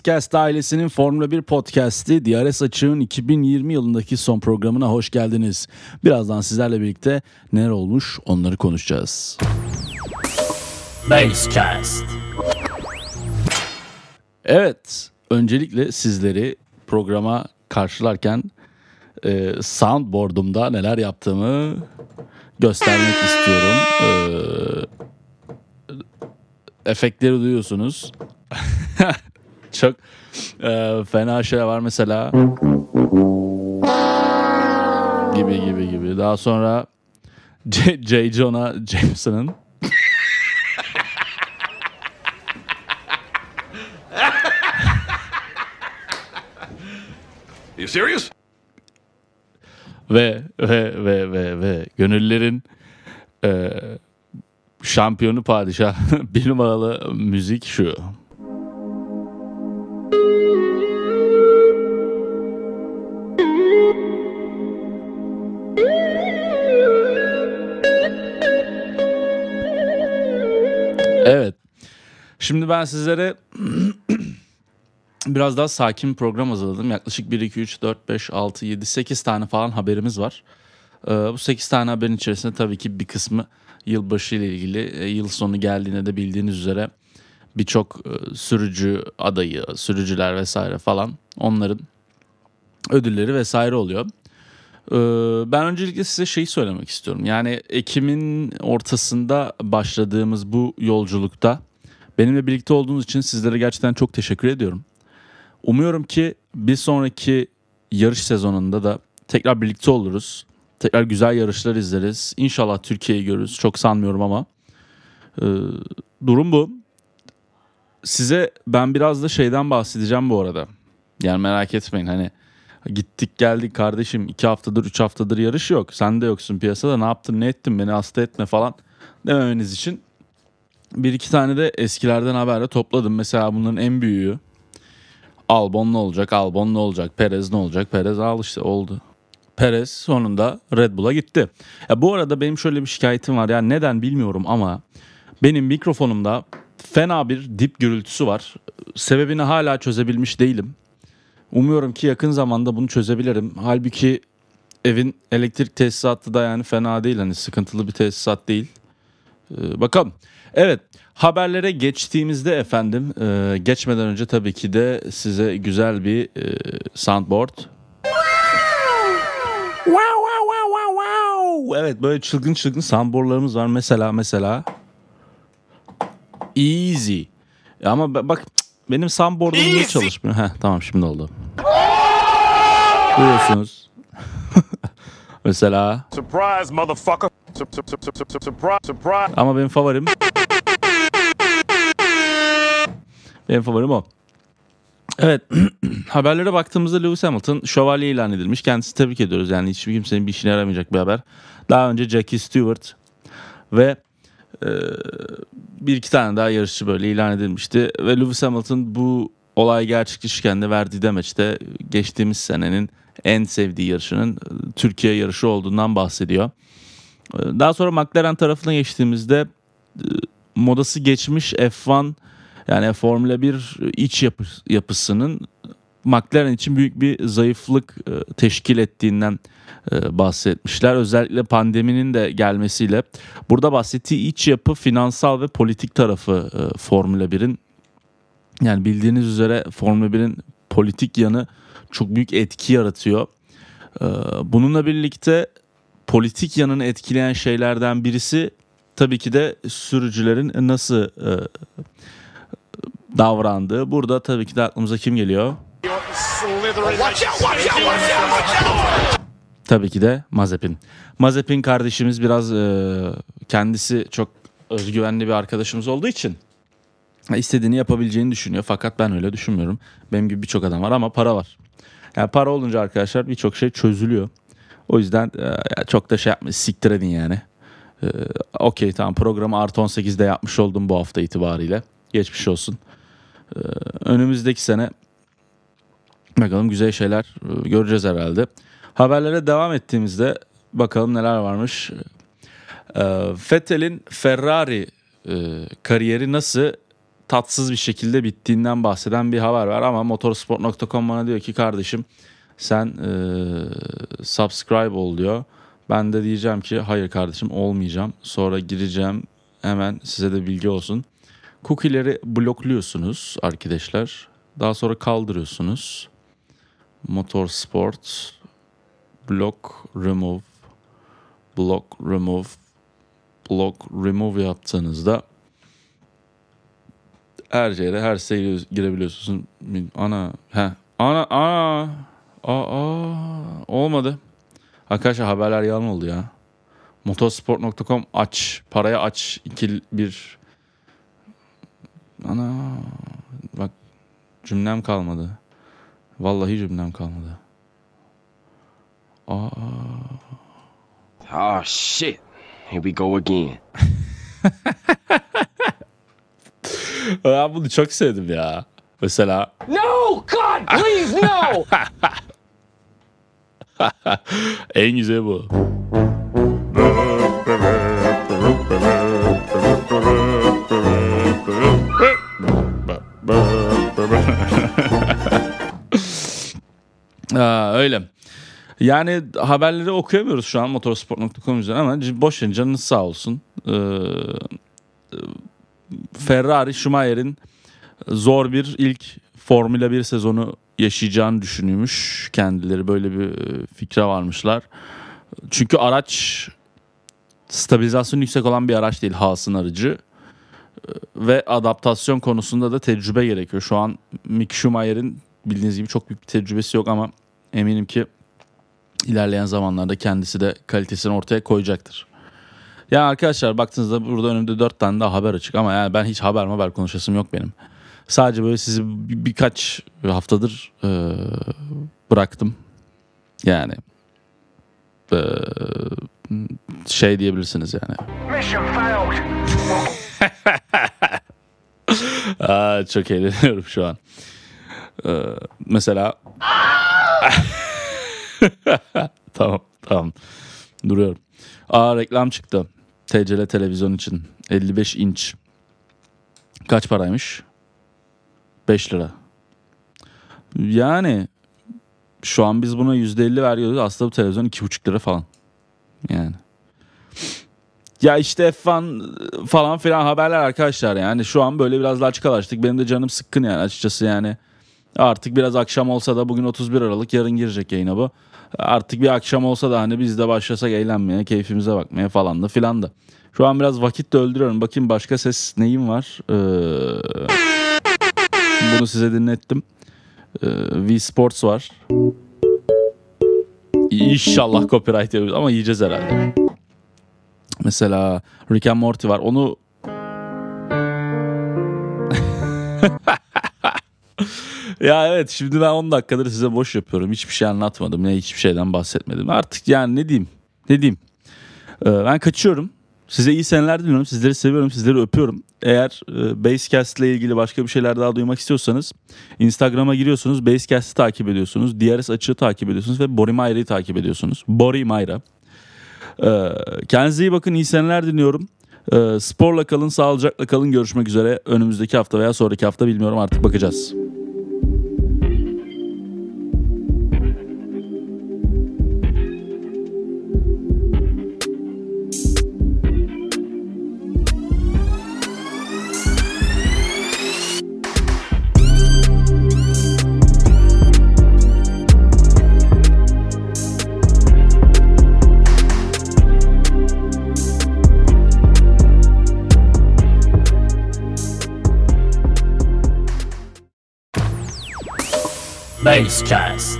Basecast ailesinin Formula 1 podcast'i DRS Açık'ın 2020 yılındaki son programına hoş geldiniz. Birazdan sizlerle birlikte neler olmuş onları konuşacağız. Basecast. Evet, öncelikle sizleri programa karşılarken e, soundboard'umda neler yaptığımı göstermek istiyorum. E, efektleri duyuyorsunuz. Çok e, fena şeyler var mesela. Gibi gibi gibi. Daha sonra J. J. Jonah Jameson'ın You serious? ve ve ve ve ve gönüllerin e, şampiyonu padişah bir numaralı müzik şu. Şimdi ben sizlere biraz daha sakin program hazırladım. Yaklaşık 1, 2, 3, 4, 5, 6, 7, 8 tane falan haberimiz var. Ee, bu 8 tane haberin içerisinde tabii ki bir kısmı yılbaşı ile ilgili. E, yıl sonu geldiğinde de bildiğiniz üzere birçok e, sürücü adayı, sürücüler vesaire falan onların ödülleri vesaire oluyor. Ee, ben öncelikle size şeyi söylemek istiyorum. Yani Ekim'in ortasında başladığımız bu yolculukta benimle birlikte olduğunuz için sizlere gerçekten çok teşekkür ediyorum. Umuyorum ki bir sonraki yarış sezonunda da tekrar birlikte oluruz. Tekrar güzel yarışlar izleriz. İnşallah Türkiye'yi görürüz. Çok sanmıyorum ama. Ee, durum bu. Size ben biraz da şeyden bahsedeceğim bu arada. Yani merak etmeyin hani gittik geldik kardeşim iki haftadır üç haftadır yarış yok. Sen de yoksun piyasada ne yaptın ne ettin beni hasta etme falan dememeniz için bir iki tane de eskilerden haberle topladım. Mesela bunların en büyüğü Albon ne olacak? Albon ne olacak? Perez ne olacak? Perez al işte oldu. Perez sonunda Red Bull'a gitti. Ya bu arada benim şöyle bir şikayetim var. Yani neden bilmiyorum ama benim mikrofonumda fena bir dip gürültüsü var. Sebebini hala çözebilmiş değilim. Umuyorum ki yakın zamanda bunu çözebilirim. Halbuki evin elektrik tesisatı da yani fena değil. Hani sıkıntılı bir tesisat değil. Ee, bakalım. Evet haberlere geçtiğimizde efendim e, geçmeden önce tabii ki de size güzel bir e, soundboard. Wow wow wow wow wow. Evet böyle çılgın çılgın soundboardlarımız var. Mesela mesela Easy. Ama ba- bak benim soundboard'um niye çalışmıyor? Heh, tamam şimdi oldu. Duyuyorsunuz. mesela Surprise, motherfucker. Ama benim favorim benim favorim o. Evet haberlere baktığımızda Lewis Hamilton şövalye ilan edilmiş. Kendisi tebrik ediyoruz. Yani hiçbir kimsenin bir işine yaramayacak bir haber. Daha önce Jackie Stewart ve e, bir iki tane daha yarışçı böyle ilan edilmişti. Ve Lewis Hamilton bu olay gerçekleşirken de verdiği demeçte geçtiğimiz senenin en sevdiği yarışının Türkiye yarışı olduğundan bahsediyor. E, Daha sonra McLaren tarafına geçtiğimizde e, modası geçmiş F1 yani Formula 1 iç yapı, yapısının McLaren için büyük bir zayıflık e, teşkil ettiğinden e, bahsetmişler. Özellikle pandeminin de gelmesiyle burada bahsettiği iç yapı finansal ve politik tarafı e, Formula 1'in yani bildiğiniz üzere Formula 1'in politik yanı çok büyük etki yaratıyor. E, Bununla birlikte politik yanını etkileyen şeylerden birisi tabii ki de sürücülerin nasıl e, davrandığı. Burada tabii ki de aklımıza kim geliyor? Tabii ki de Mazepin. Mazepin kardeşimiz biraz e, kendisi çok özgüvenli bir arkadaşımız olduğu için istediğini yapabileceğini düşünüyor. Fakat ben öyle düşünmüyorum. Benim gibi birçok adam var ama para var. Yani para olunca arkadaşlar birçok şey çözülüyor. O yüzden e, çok da şey yapmayın siktir edin yani. E, Okey tamam programı artı 18'de yapmış oldum bu hafta itibariyle. Geçmiş olsun. E, önümüzdeki sene bakalım güzel şeyler e, göreceğiz herhalde. Haberlere devam ettiğimizde bakalım neler varmış. Vettel'in Ferrari kariyeri nasıl tatsız bir şekilde bittiğinden bahseden bir haber var ama motorsport.com bana diyor ki kardeşim sen e, subscribe ol diyor. Ben de diyeceğim ki hayır kardeşim olmayacağım. Sonra gireceğim hemen size de bilgi olsun. Cookie'leri blokluyorsunuz arkadaşlar. Daha sonra kaldırıyorsunuz. Motorsport block remove block remove block remove yaptığınızda her yere her siteye girebiliyorsunuz. Ana he ana ana aa olmadı. Arkadaşlar haberler yalan oldu ya. Motorsport.com aç. Paraya aç. 2 bir Ana bak cümlem kalmadı. Vallahi cümlem kalmadı. Aa. Oh shit. Here we go again. Ben bunu çok sevdim ya. Mesela No! God, please, no! en güzeli bu. Aa, öyle. Yani haberleri okuyamıyoruz şu an motorsport.com üzerinden ama boş verin canınız sağ olsun. Ee, Ferrari Schumacher'in zor bir ilk Formula 1 sezonu yaşayacağını düşünüyormuş. Kendileri böyle bir e, fikre varmışlar. Çünkü araç stabilizasyonu yüksek olan bir araç değil Haas'ın aracı. E, Ve adaptasyon konusunda da tecrübe gerekiyor. Şu an Mick Schumacher'in bildiğiniz gibi çok büyük bir tecrübesi yok ama eminim ki ilerleyen zamanlarda kendisi de kalitesini ortaya koyacaktır. Ya arkadaşlar baktığınızda burada önümde dört tane daha haber açık ama yani ben hiç haber haber konuşasım yok benim. Sadece böyle sizi bir- birkaç haftadır e, bıraktım. Yani e, şey diyebilirsiniz yani. Aa, çok eğleniyorum şu an. Ee, mesela tamam tamam duruyorum. Aa reklam çıktı. TCL televizyon için 55 inç. Kaç paraymış? 5 lira. Yani şu an biz buna %50 veriyoruz. Aslında bu televizyon 2,5 lira falan. Yani. Ya işte F1 falan filan haberler arkadaşlar yani şu an böyle biraz daha çıkalaştık. Benim de canım sıkkın yani açıkçası yani. Artık biraz akşam olsa da bugün 31 Aralık yarın girecek yayına bu. Artık bir akşam olsa da hani biz de başlasak eğlenmeye, keyfimize bakmaya falan da filan da. Şu an biraz vakit de öldürüyorum. Bakayım başka ses neyim var? Ee, bunu size dinlettim. Ee, V Sports var. İnşallah copyright yiyoruz ama yiyeceğiz herhalde. Mesela Rick and Morty var. Onu Ya evet şimdi ben 10 dakikadır size boş yapıyorum. Hiçbir şey anlatmadım. Ne hiçbir şeyden bahsetmedim. Artık yani ne diyeyim? Ne diyeyim? Ee, ben kaçıyorum. Size iyi seneler diliyorum. Sizleri seviyorum. Sizleri öpüyorum. Eğer e, Basecast ile ilgili başka bir şeyler daha duymak istiyorsanız Instagram'a giriyorsunuz. Basecast'ı takip ediyorsunuz. DRS açığı takip ediyorsunuz ve Bori Mayra'yı takip ediyorsunuz. Bori Mayra. Ee, kendinize iyi bakın. iyi seneler diliyorum. Ee, sporla kalın, sağlıcakla kalın. Görüşmek üzere. Önümüzdeki hafta veya sonraki hafta bilmiyorum artık bakacağız. Basecast.